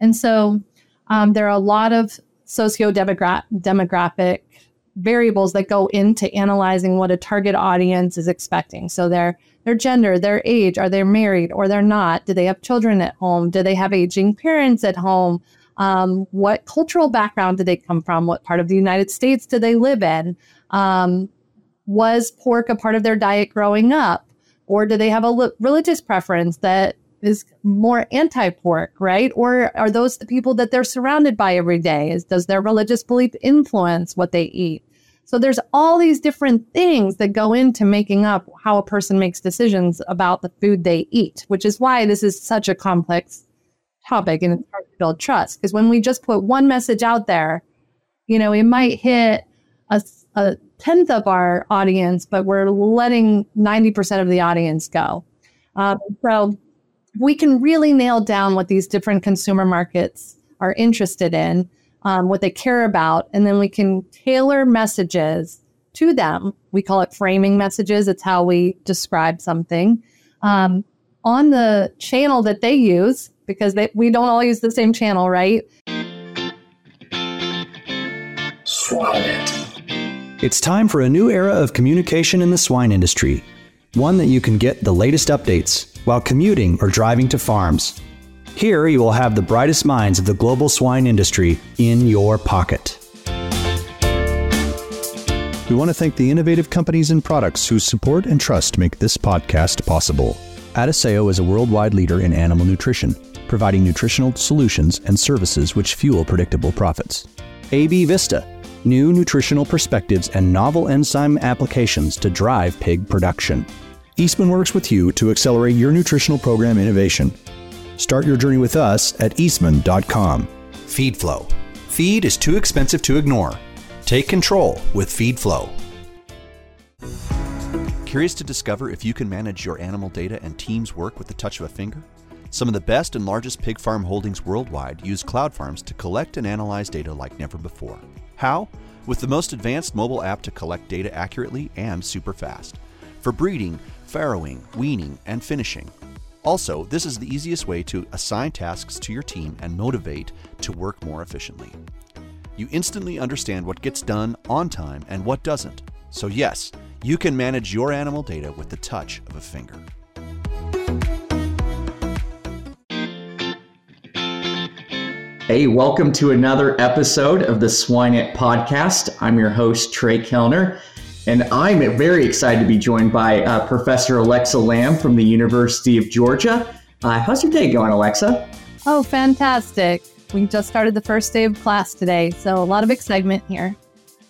And so um, there are a lot of socio demographic variables that go into analyzing what a target audience is expecting. So their their gender, their age, are they married or they're not? Do they have children at home? Do they have aging parents at home? Um, what cultural background do they come from? What part of the United States do they live in? Um, was pork a part of their diet growing up? Or do they have a li- religious preference that is more anti-pork, right? Or are those the people that they're surrounded by every day? Is does their religious belief influence what they eat? So there's all these different things that go into making up how a person makes decisions about the food they eat, which is why this is such a complex topic and it's hard to build trust. Because when we just put one message out there, you know, it might hit a, a tenth of our audience, but we're letting 90% of the audience go. Um, so we can really nail down what these different consumer markets are interested in, um, what they care about, and then we can tailor messages to them. We call it framing messages. It's how we describe something um, on the channel that they use because they, we don't all use the same channel, right? It's time for a new era of communication in the swine industry, one that you can get the latest updates while commuting or driving to farms. Here, you will have the brightest minds of the global swine industry in your pocket. We want to thank the innovative companies and products whose support and trust make this podcast possible. Adisseo is a worldwide leader in animal nutrition, providing nutritional solutions and services which fuel predictable profits. AB Vista, new nutritional perspectives and novel enzyme applications to drive pig production. Eastman works with you to accelerate your nutritional program innovation. Start your journey with us at eastman.com. FeedFlow. Feed is too expensive to ignore. Take control with FeedFlow. Curious to discover if you can manage your animal data and teams work with the touch of a finger? Some of the best and largest pig farm holdings worldwide use Cloudfarms to collect and analyze data like never before. How? With the most advanced mobile app to collect data accurately and super fast. For breeding, farrowing, weaning, and finishing. Also, this is the easiest way to assign tasks to your team and motivate to work more efficiently. You instantly understand what gets done on time and what doesn't. So, yes, you can manage your animal data with the touch of a finger. Hey, welcome to another episode of the SwineIt podcast. I'm your host, Trey Kellner, and I'm very excited to be joined by uh, Professor Alexa Lamm from the University of Georgia. Uh, how's your day going, Alexa? Oh, fantastic. We just started the first day of class today, so a lot of excitement here.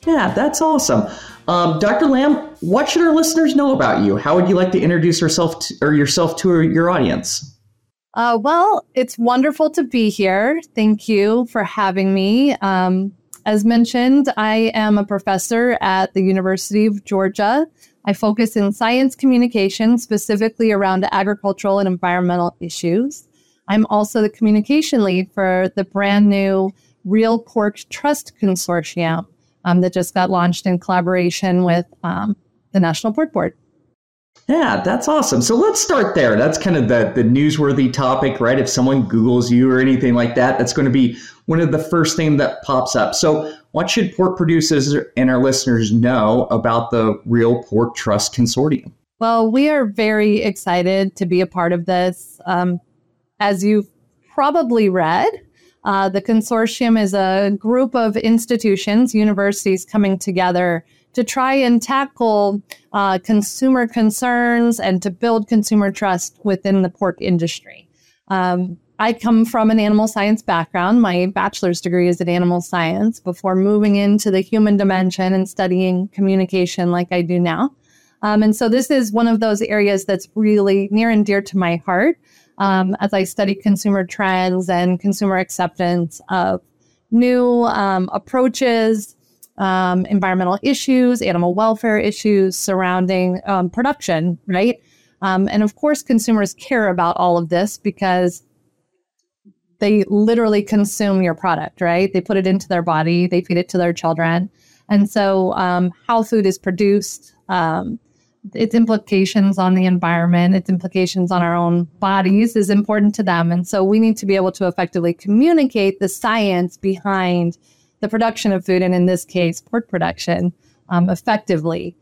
Yeah, that's awesome. Um, Dr. Lamm, what should our listeners know about you? How would you like to introduce yourself to, or yourself to your audience? Uh, well, it's wonderful to be here. Thank you for having me. Um, as mentioned, I am a professor at the University of Georgia. I focus in science communication, specifically around agricultural and environmental issues. I'm also the communication lead for the brand new Real Pork Trust Consortium um, that just got launched in collaboration with um, the National Pork Board. Yeah, that's awesome. So let's start there. That's kind of the, the newsworthy topic, right? If someone Googles you or anything like that, that's going to be one of the first things that pops up. So, what should pork producers and our listeners know about the Real Pork Trust Consortium? Well, we are very excited to be a part of this. Um, as you've probably read, uh, the consortium is a group of institutions, universities coming together to try and tackle uh, consumer concerns and to build consumer trust within the pork industry. Um, I come from an animal science background. My bachelor's degree is in animal science before moving into the human dimension and studying communication like I do now. Um, and so this is one of those areas that's really near and dear to my heart um, as I study consumer trends and consumer acceptance of new um, approaches um, environmental issues, animal welfare issues surrounding um, production, right? Um, and of course, consumers care about all of this because they literally consume your product, right? They put it into their body, they feed it to their children. And so, um, how food is produced, um, its implications on the environment, its implications on our own bodies is important to them. And so we need to be able to effectively communicate the science behind the production of food, and in this case, pork production, um, effectively.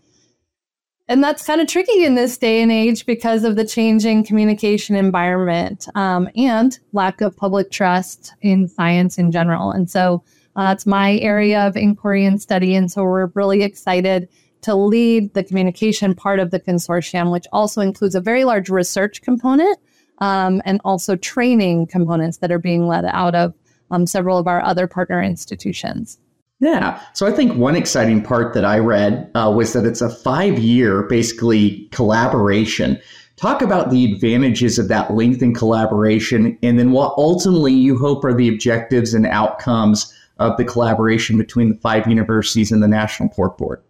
And that's kind of tricky in this day and age because of the changing communication environment um, and lack of public trust in science in general. And so uh, that's my area of inquiry and study. And so we're really excited to lead the communication part of the consortium, which also includes a very large research component um, and also training components that are being led out of um, several of our other partner institutions. Yeah. So I think one exciting part that I read uh, was that it's a five year, basically, collaboration. Talk about the advantages of that length lengthened collaboration and then what ultimately you hope are the objectives and outcomes of the collaboration between the five universities and the National Pork Board.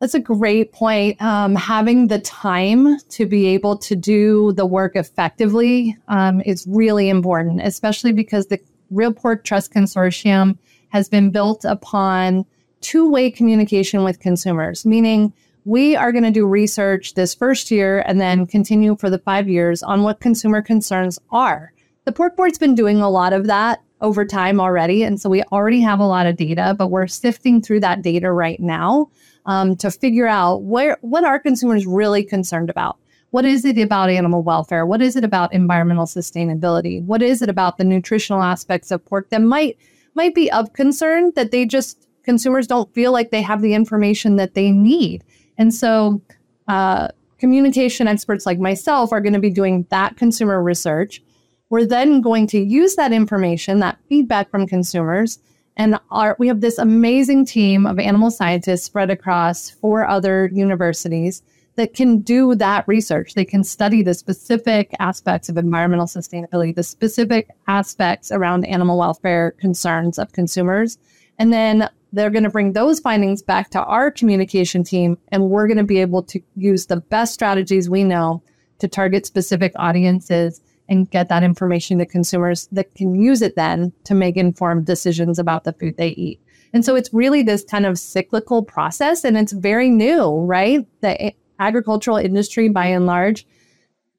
That's a great point. Um, having the time to be able to do the work effectively um, is really important, especially because the Real Pork Trust Consortium has been built upon two way communication with consumers, meaning we are going to do research this first year and then continue for the five years on what consumer concerns are. The Pork Board's been doing a lot of that over time already. And so we already have a lot of data, but we're sifting through that data right now um, to figure out where what are consumers really concerned about. What is it about animal welfare? What is it about environmental sustainability? What is it about the nutritional aspects of pork that might might be of concern that they just consumers don't feel like they have the information that they need. And so uh, communication experts like myself are going to be doing that consumer research. We're then going to use that information, that feedback from consumers, and our, we have this amazing team of animal scientists spread across four other universities that can do that research. They can study the specific aspects of environmental sustainability, the specific aspects around animal welfare concerns of consumers. And then they're going to bring those findings back to our communication team, and we're going to be able to use the best strategies we know to target specific audiences and get that information to consumers that can use it then to make informed decisions about the food they eat. And so it's really this kind of cyclical process, and it's very new, right? The agricultural industry by and large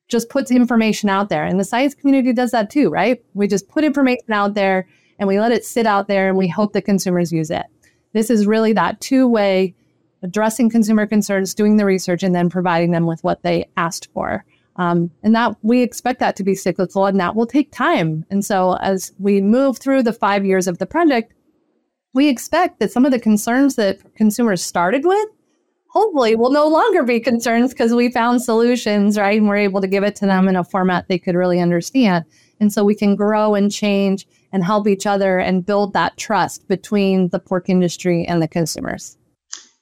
just puts information out there. And the science community does that too, right? We just put information out there and we let it sit out there and we hope that consumers use it. This is really that two way addressing consumer concerns, doing the research, and then providing them with what they asked for. Um, and that we expect that to be cyclical and that will take time. And so as we move through the five years of the project, we expect that some of the concerns that consumers started with hopefully will no longer be concerns because we found solutions, right? And we're able to give it to them in a format they could really understand. And so we can grow and change and help each other and build that trust between the pork industry and the consumers.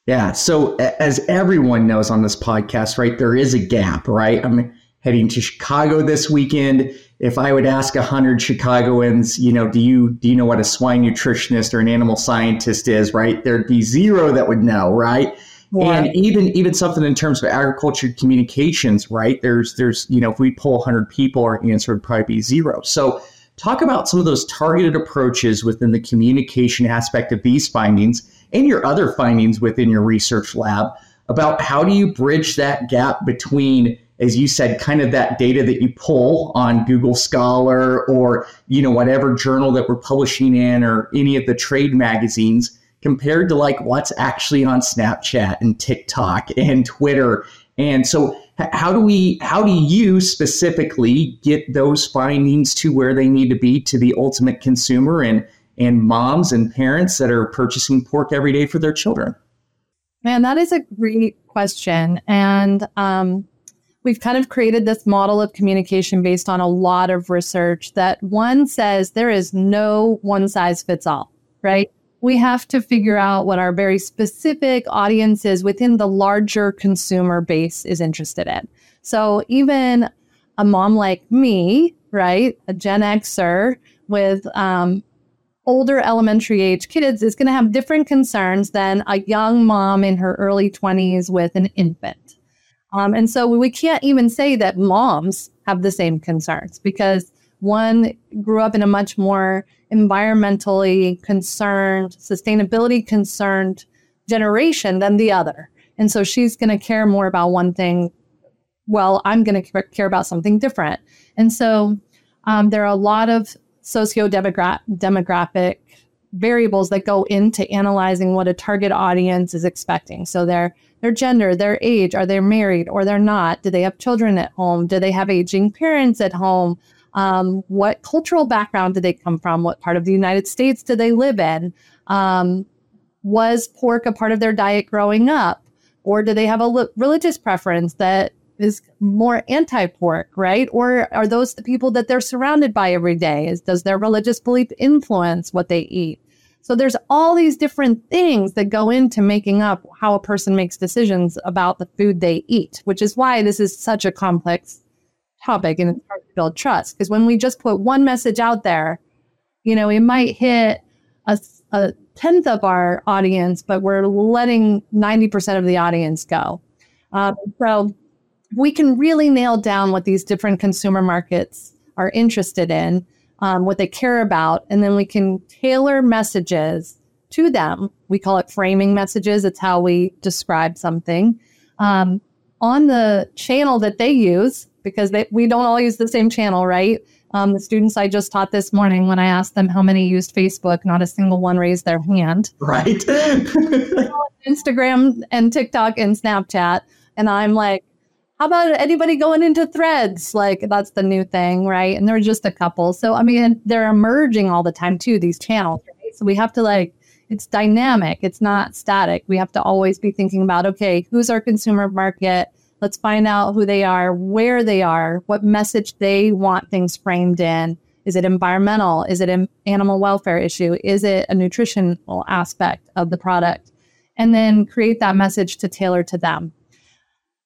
Yeah. So as everyone knows on this podcast, right, there is a gap, right? I'm heading to Chicago this weekend. If I would ask a hundred Chicagoans, you know, do you do you know what a swine nutritionist or an animal scientist is, right? There'd be zero that would know, right? And even even something in terms of agriculture communications, right? There's there's you know if we pull 100 people, our answer would probably be zero. So talk about some of those targeted approaches within the communication aspect of these findings and your other findings within your research lab about how do you bridge that gap between as you said kind of that data that you pull on google scholar or you know whatever journal that we're publishing in or any of the trade magazines compared to like what's actually on Snapchat and TikTok and Twitter. And so how do we how do you specifically get those findings to where they need to be to the ultimate consumer and and moms and parents that are purchasing pork every day for their children? Man, that is a great question. And um, we've kind of created this model of communication based on a lot of research that one says there is no one size fits all, right? We have to figure out what our very specific audiences within the larger consumer base is interested in. So even a mom like me, right, a Gen Xer with um, older elementary age kids is going to have different concerns than a young mom in her early 20s with an infant. Um, and so we can't even say that moms have the same concerns because one grew up in a much more environmentally concerned, sustainability concerned generation than the other. And so she's going to care more about one thing. Well, I'm going to care about something different. And so um, there are a lot of socio demographic variables that go into analyzing what a target audience is expecting. So their their gender, their age, are they married or they're not? Do they have children at home? Do they have aging parents at home? Um, what cultural background did they come from? What part of the United States do they live in? Um, was pork a part of their diet growing up? Or do they have a li- religious preference that is more anti-pork, right? Or are those the people that they're surrounded by every day? Is does their religious belief influence what they eat? So there's all these different things that go into making up how a person makes decisions about the food they eat, which is why this is such a complex topic and it's hard to build trust. Because when we just put one message out there, you know, it might hit a, a tenth of our audience, but we're letting 90% of the audience go. Um, so we can really nail down what these different consumer markets are interested in, um, what they care about, and then we can tailor messages to them. We call it framing messages. It's how we describe something um, on the channel that they use because they, we don't all use the same channel, right? Um, the students I just taught this morning, when I asked them how many used Facebook, not a single one raised their hand. Right. Instagram and TikTok and Snapchat. And I'm like, how about anybody going into threads? Like that's the new thing, right? And there are just a couple. So I mean, they're emerging all the time too, these channels. Right? So we have to like it's dynamic, it's not static. We have to always be thinking about, okay, who's our consumer market? Let's find out who they are, where they are, what message they want things framed in. Is it environmental? Is it an animal welfare issue? Is it a nutritional aspect of the product? And then create that message to tailor to them.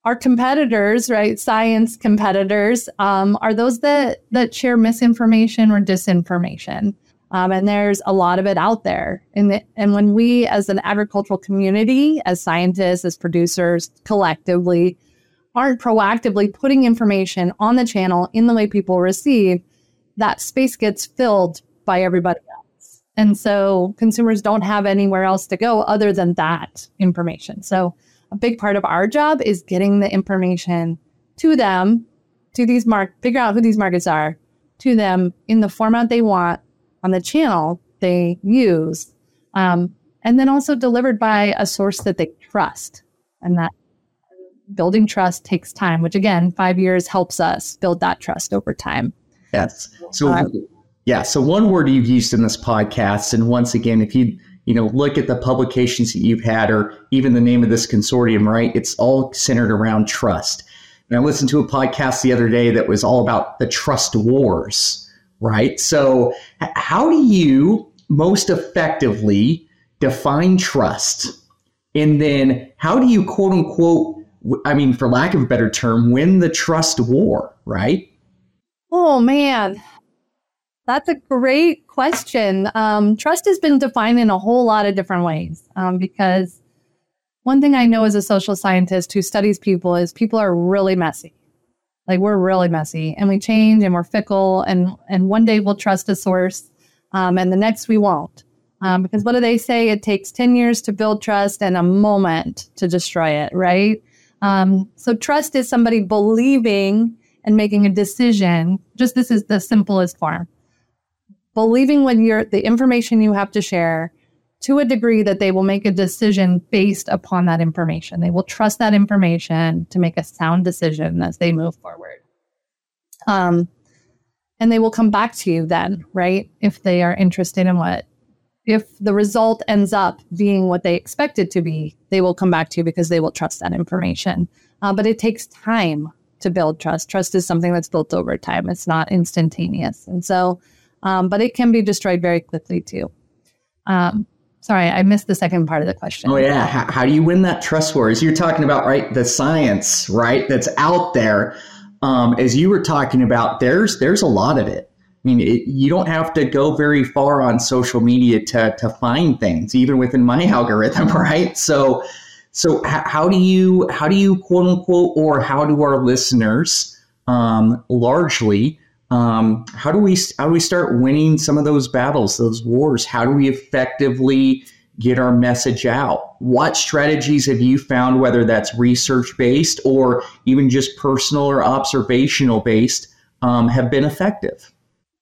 Our competitors, right, science competitors, um, are those that that share misinformation or disinformation. Um, and there's a lot of it out there. And, the, and when we, as an agricultural community, as scientists, as producers, collectively aren't proactively putting information on the channel in the way people receive, that space gets filled by everybody else. And so consumers don't have anywhere else to go other than that information. So a big part of our job is getting the information to them, to these mark, figure out who these markets are, to them in the format they want on the channel they use, um, and then also delivered by a source that they trust. And that building trust takes time, which again, five years helps us build that trust over time. Yes. So, uh, yeah. So, one word you've used in this podcast, and once again, if you you know look at the publications that you've had, or even the name of this consortium, right? It's all centered around trust. And I listened to a podcast the other day that was all about the trust wars, right? So, how do you most effectively define trust? And then, how do you quote unquote I mean, for lack of a better term, win the trust war, right? Oh, man. That's a great question. Um, trust has been defined in a whole lot of different ways um, because one thing I know as a social scientist who studies people is people are really messy. Like we're really messy and we change and we're fickle and and one day we'll trust a source um, and the next we won't. Um, because what do they say? It takes 10 years to build trust and a moment to destroy it, right? Um, so trust is somebody believing and making a decision. Just this is the simplest form. Believing when you're the information you have to share to a degree that they will make a decision based upon that information. They will trust that information to make a sound decision as they move forward. Um, and they will come back to you then, right? If they are interested in what if the result ends up being what they expect it to be, they will come back to you because they will trust that information. Uh, but it takes time to build trust. Trust is something that's built over time, it's not instantaneous. And so, um, but it can be destroyed very quickly too. Um, sorry, I missed the second part of the question. Oh, yeah. How, how do you win that trust war? As you're talking about, right, the science, right, that's out there. Um, as you were talking about, there's there's a lot of it mean, it, you don't have to go very far on social media to, to find things, even within my algorithm, right? So, so how do you how do you quote unquote or how do our listeners um, largely um, how do we how do we start winning some of those battles, those wars? How do we effectively get our message out? What strategies have you found, whether that's research based or even just personal or observational based, um, have been effective?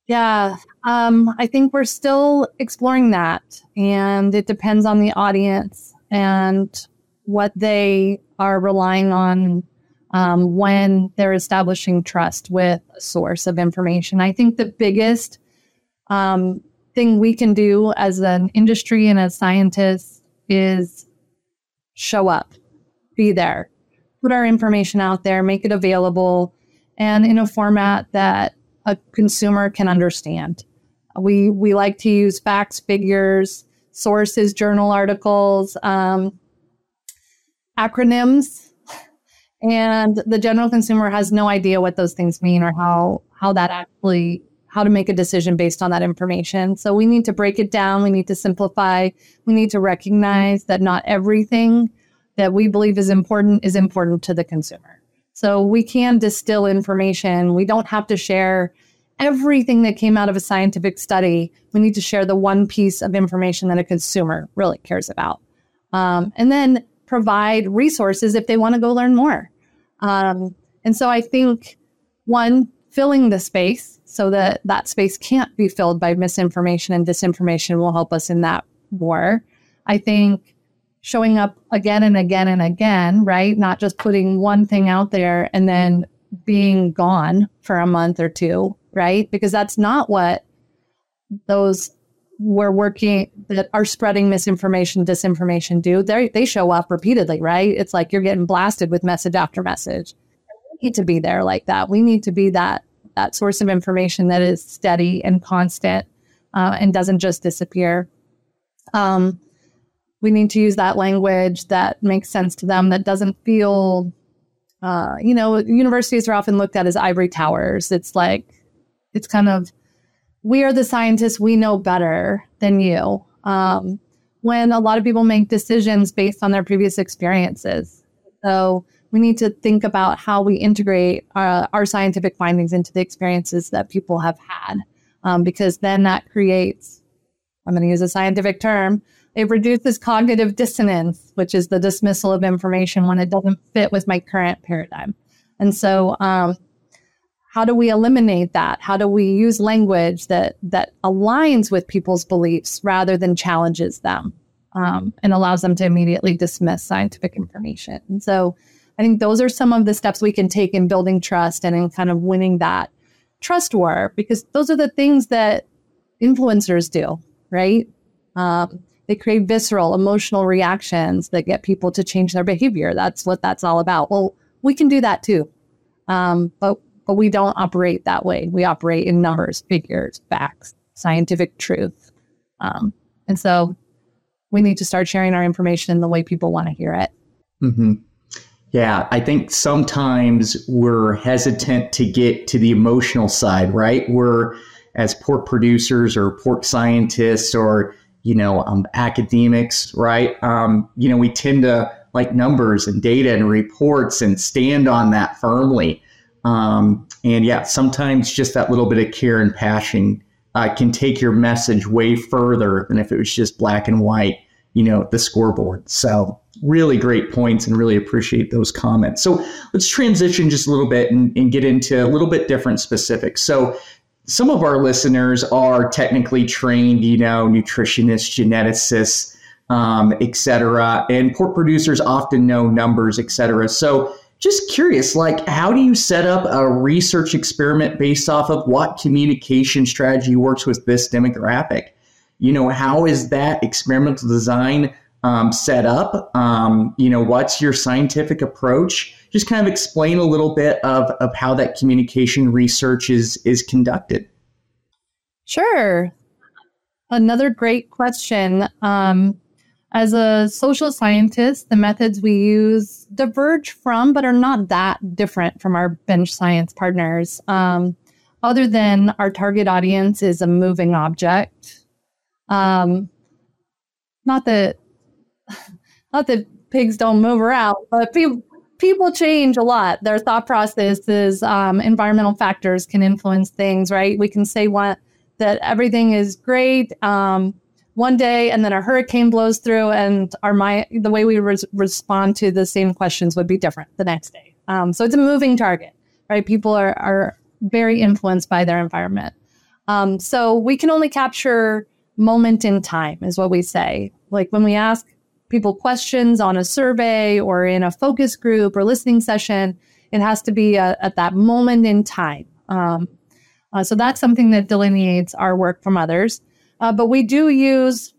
Yeah, um, I think we're still exploring that, and it depends on the audience and what they are relying on um, when they're establishing trust with a source of information. I think the biggest um, thing we can do as an industry and as scientists is show up, be there, put our information out there, make it available, and in a format that a consumer can understand. We we like to use facts, figures, sources, journal articles, um, acronyms, and the general consumer has no idea what those things mean or how how that actually how to make a decision based on that information. So we need to break it down. We need to simplify. We need to recognize that not everything that we believe is important is important to the consumer. So we can distill information. We don't have to share everything that came out of a scientific study. We need to share the one piece of information that a consumer really cares about. Um, and then provide resources if they want to go learn more. Um, and so I think one, filling the space so that that space can't be filled by misinformation and disinformation will help us in that war. I think showing up again and again and again, right? Not just putting one thing out there and then being gone for a month or two, right? Because that's not what those we're working that are spreading misinformation, disinformation do. They they show up repeatedly, right? It's like you're getting blasted with message after message. We need to be there like that. We need to be that that source of information that is steady and constant uh, and doesn't just disappear. Um, we need to use that language that makes sense to them, that doesn't feel, uh, you know, universities are often looked at as ivory towers. It's like, it's kind of, we are the scientists, we know better than you. Um, when a lot of people make decisions based on their previous experiences. So we need to think about how we integrate uh, our scientific findings into the experiences that people have had, um, because then that creates, I'm going to use a scientific term, it reduces cognitive dissonance, which is the dismissal of information when it doesn't fit with my current paradigm. And so, um, how do we eliminate that? How do we use language that that aligns with people's beliefs rather than challenges them um, and allows them to immediately dismiss scientific information? And so, I think those are some of the steps we can take in building trust and in kind of winning that trust war because those are the things that influencers do, right? Um, they create visceral, emotional reactions that get people to change their behavior. That's what that's all about. Well, we can do that too, um, but but we don't operate that way. We operate in numbers, figures, facts, scientific truth, um, and so we need to start sharing our information in the way people want to hear it. Mm-hmm. Yeah, I think sometimes we're hesitant to get to the emotional side, right? We're, as pork producers or pork scientists or, you know, um, academics, right? Um, you know, we tend to like numbers and data and reports and stand on that firmly. Um, and yeah, sometimes just that little bit of care and passion uh, can take your message way further than if it was just black and white, you know, the scoreboard. So really great points and really appreciate those comments. So let's transition just a little bit and, and, get into a little bit different specifics. So some of our listeners are technically trained, you know, nutritionists, geneticists, um, et cetera, and pork producers often know numbers, et cetera. So just curious, like, how do you set up a research experiment based off of what communication strategy works with this demographic? You know, how is that experimental design um, set up? Um, you know, what's your scientific approach? Just kind of explain a little bit of, of how that communication research is is conducted. Sure. Another great question. Um, as a social scientist, the methods we use diverge from, but are not that different from our bench science partners. Um, other than our target audience is a moving object. Um, not that not that pigs don't move around, but people people change a lot. Their thought processes, um, environmental factors can influence things, right? We can say that everything is great, um, one day and then a hurricane blows through and our my the way we res- respond to the same questions would be different the next day um, so it's a moving target right people are, are very influenced by their environment um, so we can only capture moment in time is what we say like when we ask people questions on a survey or in a focus group or listening session it has to be a, at that moment in time um, uh, so that's something that delineates our work from others uh, but we do use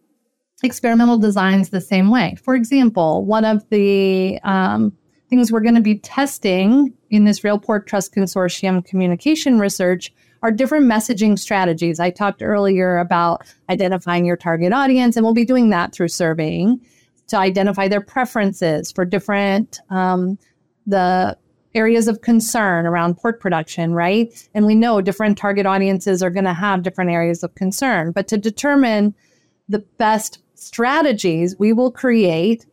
experimental designs the same way. For example, one of the um, things we're going to be testing in this Real Pork Trust Consortium communication research are different messaging strategies. I talked earlier about identifying your target audience, and we'll be doing that through surveying to identify their preferences for different um, the areas of concern around pork production, right? And we know different target audiences are going to have different areas of concern. But to determine the best strategies, we will create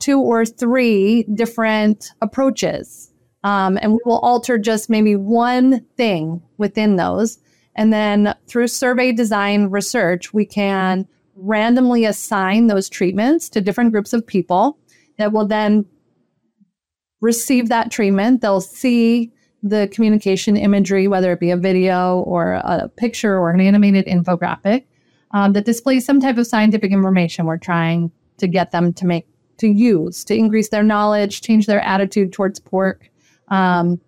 two or three different approaches. Um, and we will alter just maybe one thing within those. And then through survey design research, we can randomly assign those treatments to different groups of people that will then receive that treatment. They'll see the communication imagery, whether it be a video or a picture or an animated infographic um, that displays some type of scientific information we're trying to get them to make to use to increase their knowledge, change their attitude towards pork um,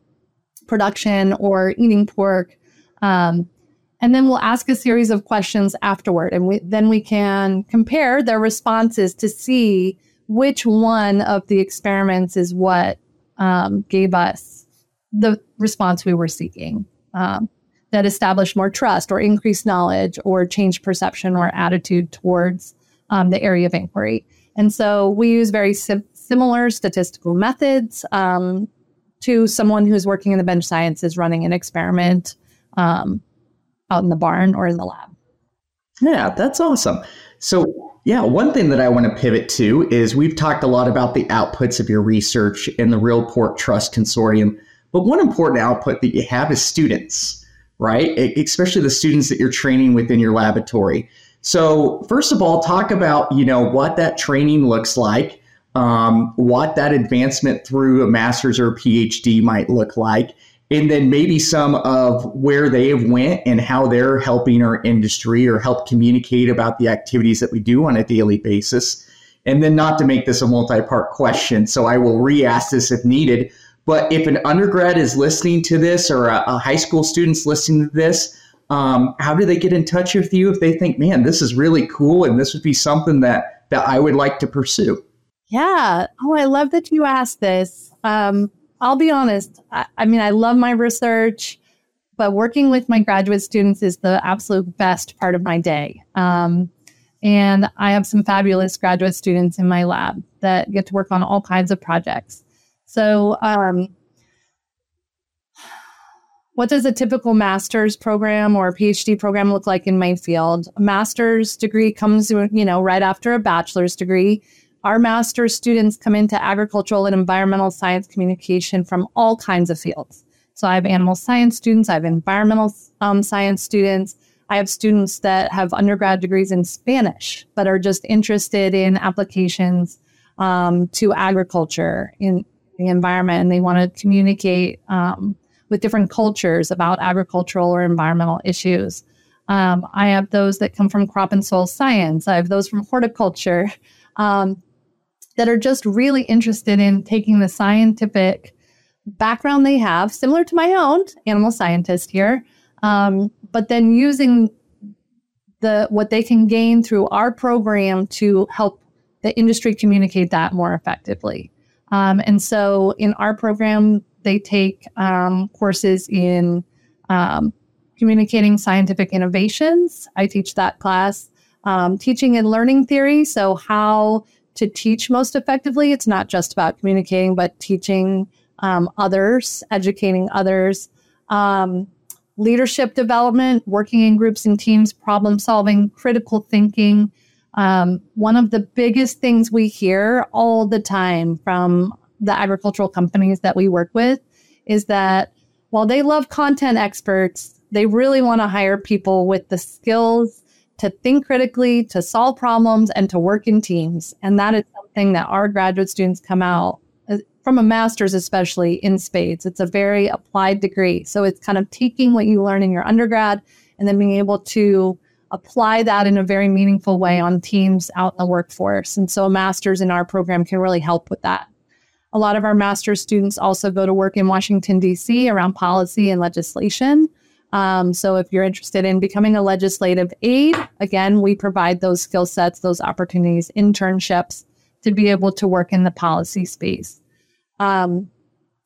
production or eating pork. Um, and then we'll ask a series of questions afterward, and we, then we can compare their responses to see which one of the experiments is what um, gave us the response we were seeking um, that established more trust or increased knowledge or changed perception or attitude towards um, the area of inquiry. And so we use very sim- similar statistical methods um, to someone who's working in the bench sciences running an experiment um, out in the barn or in the lab. Yeah, that's awesome. So yeah, one thing that I want to pivot to is we've talked a lot about the outputs of your research in the Real Pork Trust Consortium, but one important output that you have is students, right? Especially the students that you're training within your laboratory. So, first of all, talk about you know what that training looks like, um, what that advancement through a master's or a PhD might look like, and then maybe some of where they have went and how they're helping our industry or help communicate about the activities that we do on a daily basis. And then not to make this a multi-part question so i will re-ask this if needed but if an undergrad is listening to this or a, a high school student's listening to this um, how do they get in touch with you if they think man this is really cool and this would be something that that i would like to pursue? Yeah. Oh i love that you asked this. Um, I'll be honest. I, I mean, I love my research, but working with my graduate students is the absolute best part of my day. Um, and I have some fabulous graduate students in my lab that get to work on all kinds of projects. So, um, what does a typical master's program or PhD program look like in my field? A master's degree comes, you know, right after a bachelor's degree. Our master's students come into agricultural and environmental science communication from all kinds of fields. So I have animal science students, I have environmental um, science students, I have students that have undergrad degrees in Spanish, but are just interested in applications um, to agriculture in the environment, and they want to communicate um, with different cultures about agricultural or environmental issues. Um, I have those that come from crop and soil science. I have those from horticulture. Um, that are just really interested in taking the scientific background they have, similar to my own animal scientist here, um, but then using the what they can gain through our program to help the industry communicate that more effectively. Um, and so in our program, they take um, courses in um, communicating scientific innovations. I teach that class. Um, teaching and learning theory, so how to teach most effectively. It's not just about communicating, but teaching um, others, educating others. Um, leadership development, working in groups and teams, problem solving, critical thinking. Um, one of the biggest things we hear all the time from the agricultural companies that we work with is that while they love content experts, they really want to hire people with the skills to think critically, to solve problems, and to work in teams. And that is something that our graduate students come out uh, from a master's, especially in spades. It's a very applied degree. So it's kind of taking what you learn in your undergrad and then being able to apply that in a very meaningful way on teams out in the workforce. And so a master's in our program can really help with that. A lot of our master's students also go to work in Washington, D.C. around policy and legislation. Um, so if you're interested in becoming a legislative aide, again, we provide those skill sets, those opportunities, internships to be able to work in the policy space. Um,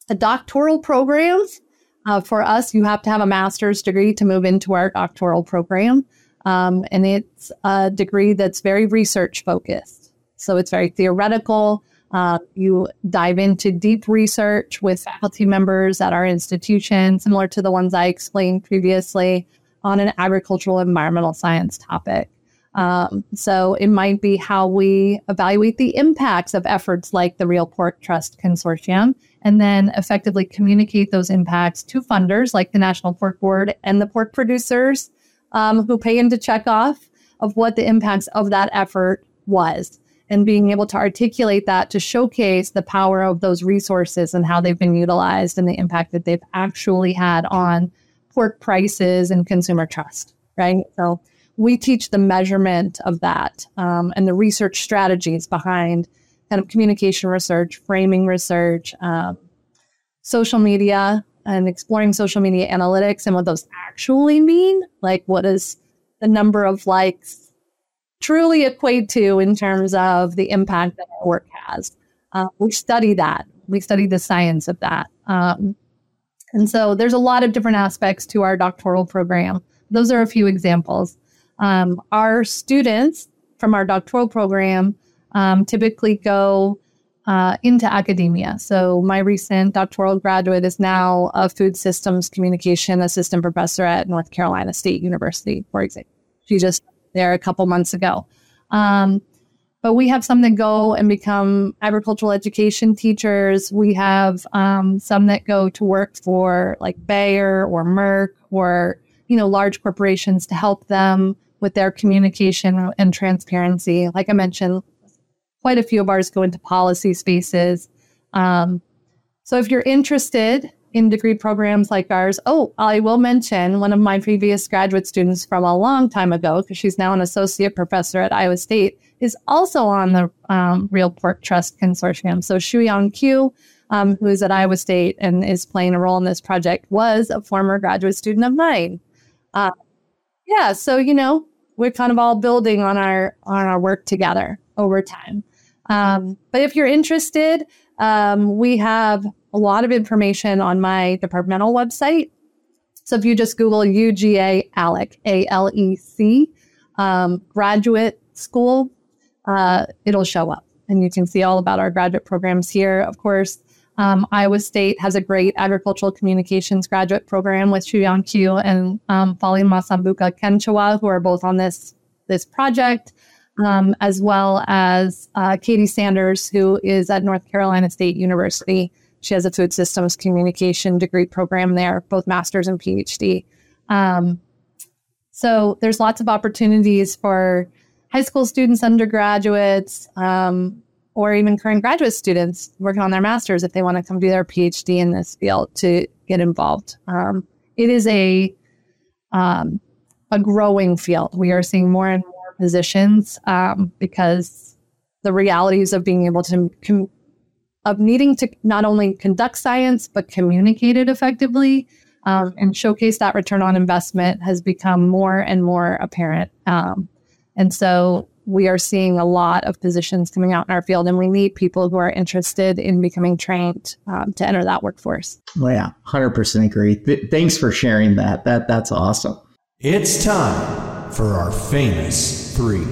the doctoral programs, uh, for us, you have to have a master's degree to move into our doctoral program. Um, and it's a degree that's very research focused. So it's very theoretical. Uh, you dive into deep research with faculty members at our institution, similar to the ones I explained previously on an agricultural environmental science topic. Um, so it might be how we evaluate the impacts of efforts like the Real Pork Trust Consortium, and then effectively communicate those impacts to funders like the National Pork Board and the pork producers um, who pay into check off of what the impacts of that effort was and being able to articulate that to showcase the power of those resources and how they've been utilized and the impact that they've actually had on pork prices and consumer trust, right? So we teach the measurement of that um, and the research strategies behind kind of communication research, framing research, um, social media, and exploring social media analytics and what those actually mean. Like, what is the number of likes truly equate to in terms of the impact that our work has. Uh, we study that. We study the science of that. Um, and so there's a lot of different aspects to our doctoral program. Those are a few examples. Um, our students from our doctoral program um, typically go uh, into academia. So my recent doctoral graduate is now a food systems communication assistant professor at North Carolina State University, for example. She just there a couple months ago. Um, but we have some that go and become agricultural education teachers. We have um, some that go to work for like Bayer or Merck or you know large corporations to help them with their communication and transparency. Like I mentioned, quite a few of ours go into policy spaces. Um, so if you're interested in degree programs like ours. Oh, I will mention one of my previous graduate students from a long time ago, because she's now an associate professor at Iowa State, is also on the um, Real Pork Trust Consortium. So Shuyang Qu, um, who is at Iowa State and is playing a role in this project, was a former graduate student of mine. Uh, yeah, so you know we're kind of all building on our on our work together over time. Um, but if you're interested, um, we have a lot of information on my departmental website. So if you just Google UGA ALEC, A L E C, um, graduate school, uh, it'll show up and you can see all about our graduate programs here. Of course, um, Iowa State has a great agricultural communications graduate program with Shuyang Qu and um, Fally Masambuka-Kanchewa, who are both on this, this project, um, as well as uh, Katie Sanders, who is at North Carolina State University she has a food systems communication degree program there, both master's and PhD. Um, so there's lots of opportunities for high school students, undergraduates, um, or even current graduate students working on their masters if they want to come do their PhD in this field to get involved. Um, it is a um, a growing field. We are seeing more and more positions um, because the realities of being able to com- of needing to not only conduct science, but communicate it effectively um, and showcase that return on investment has become more and more apparent. Um, and so we are seeing a lot of positions coming out in our field, and we need people who are interested in becoming trained um, to enter that workforce. Well, yeah, hundred percent agree. Th- thanks for sharing that. That that's awesome. It's time for our famous three.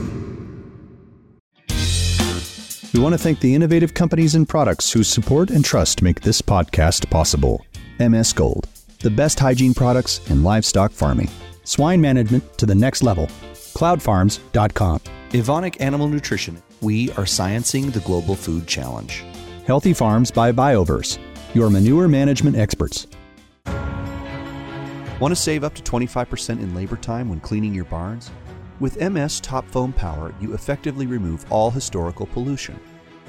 We want to thank the innovative companies and products whose support and trust make this podcast possible. MS Gold, the best hygiene products in livestock farming. Swine management to the next level. Cloudfarms.com. Evonik Animal Nutrition. We are sciencing the global food challenge. Healthy Farms by Bioverse, your manure management experts. Want to save up to 25% in labor time when cleaning your barns? With MS Top Foam Power, you effectively remove all historical pollution.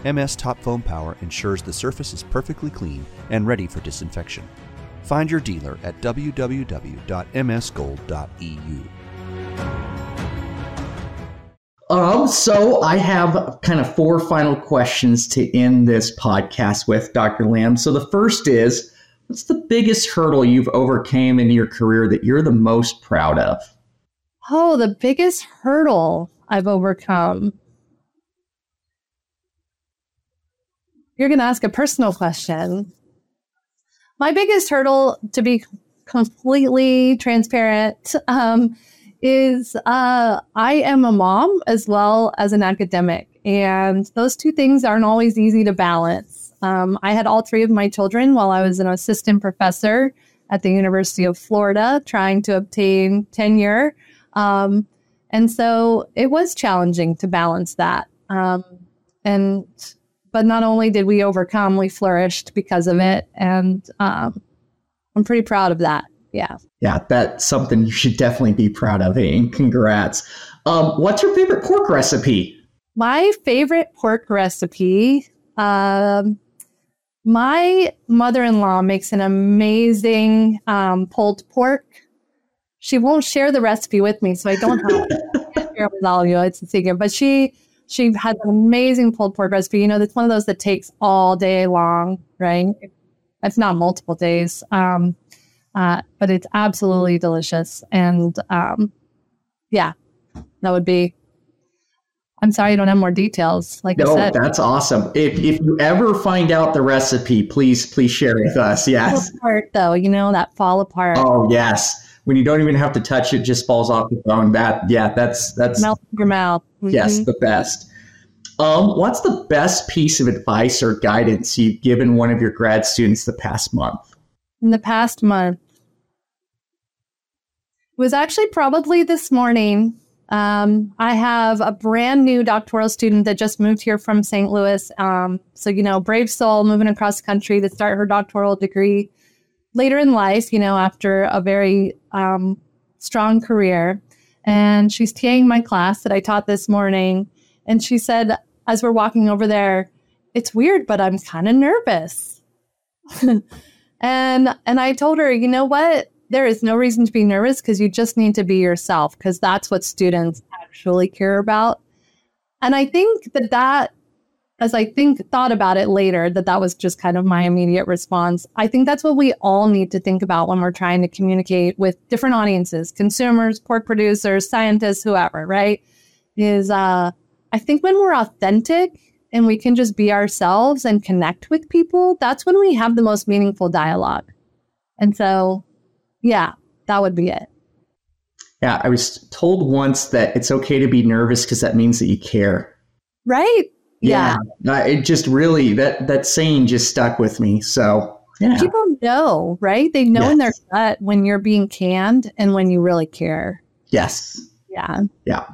MS Top Foam Power ensures the surface is perfectly clean and ready for disinfection. Find your dealer at www.msgold.eu. Um, so I have kind of four final questions to end this podcast with, Dr. Lamm. So the first is, what's the biggest hurdle you've overcame in your career that you're the most proud of? Oh, the biggest hurdle I've overcome. You're going to ask a personal question. My biggest hurdle, to be completely transparent, um, is uh, I am a mom as well as an academic. And those two things aren't always easy to balance. Um, I had all three of my children while I was an assistant professor at the University of Florida trying to obtain tenure. Um, and so it was challenging to balance that. Um, and but not only did we overcome, we flourished because of it, and um, I'm pretty proud of that. Yeah. Yeah, that's something you should definitely be proud of. And congrats. Um, what's your favorite pork recipe? My favorite pork recipe. Um, my mother-in-law makes an amazing um, pulled pork. She won't share the recipe with me, so I don't have to share with all of you. It's a secret. But she she has an amazing pulled pork recipe. You know, that's one of those that takes all day long, right? It's not multiple days, um, uh, but it's absolutely delicious. And um, yeah, that would be. I'm sorry, I don't have more details. Like no, I said, that's awesome. If if you ever find out the recipe, please please share it with us. Yes. Fall apart, though, you know that fall apart. Oh yes. When you don't even have to touch it, just falls off the bone. That yeah, that's that's melt your mouth. Yes, Mhm. the best. Um, what's the best piece of advice or guidance you've given one of your grad students the past month? in the past month was actually probably this morning. Um, I have a brand new doctoral student that just moved here from St. Louis. Um, so, you know, brave soul moving across the country to start her doctoral degree later in life, you know, after a very um, strong career. And she's TAing my class that I taught this morning. And she said, as we're walking over there, it's weird, but I'm kind of nervous. and and I told her, you know what? There is no reason to be nervous because you just need to be yourself because that's what students actually care about. And I think that that as I think thought about it later that that was just kind of my immediate response. I think that's what we all need to think about when we're trying to communicate with different audiences, consumers, pork producers, scientists, whoever, right? Is uh I think when we're authentic and we can just be ourselves and connect with people, that's when we have the most meaningful dialogue. And so, yeah, that would be it. Yeah, I was told once that it's okay to be nervous because that means that you care. Right? Yeah, Uh, it just really that that saying just stuck with me. So yeah, People know, right? They know in their gut when you're being canned and when you really care. yes, Yeah. yeah.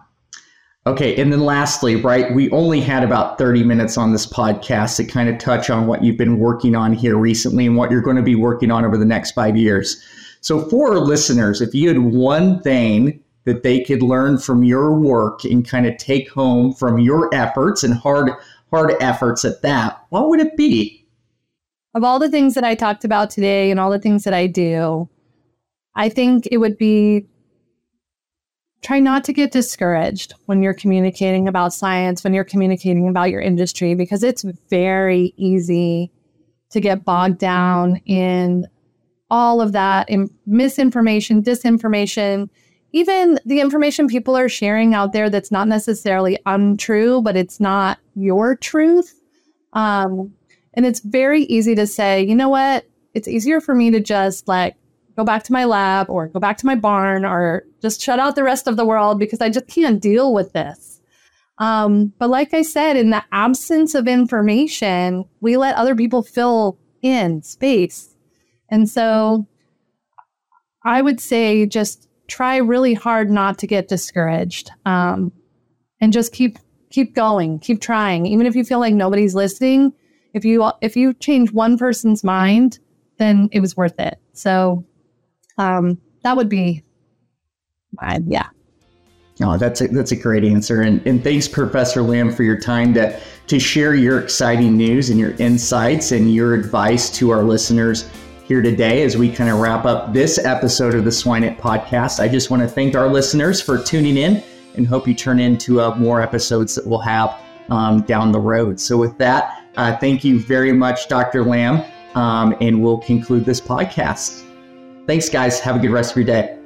Okay, and then lastly, right, we only had about 30 minutes on this podcast to kind of touch on what you've been working on here recently and what you're going to be working on over the next five years. So, for our listeners, if you had one thing that they could learn from your work and kind of take home from your efforts and hard, hard efforts at that, what would it be? Of all the things that I talked about today and all the things that I do, I think it would be try not to get discouraged when you're communicating about science, when you're communicating about your industry, because it's very easy to get bogged down in all of that in misinformation, disinformation, even the information people are sharing out there that's not necessarily untrue, but it's not your truth. Um, and it's very easy to say, you know what? It's easier for me to just like go back to my lab or go back to my barn or just shut out the rest of the world because I just can't deal with this. Um, but like I said, in the absence of information, we let other people fill in space. And so I would say just try really hard not to get discouraged um, and just keep keep going, keep trying. Even if you feel like nobody's listening, if you if you change one person's mind, then it was worth it. So um, that would be my yeah. Oh, that's a, that's a great answer. And, and thanks, Professor Lamm, for your time to, to share your exciting news and your insights and your advice to our listeners here today as we kind of wrap up this episode of the Swine podcast. I just want to thank our listeners for tuning in and hope you turn into uh, more episodes that we'll have um, down the road. So, with that, uh, thank you very much, Dr. Lamm, um, and we'll conclude this podcast. Thanks, guys. Have a good rest of your day.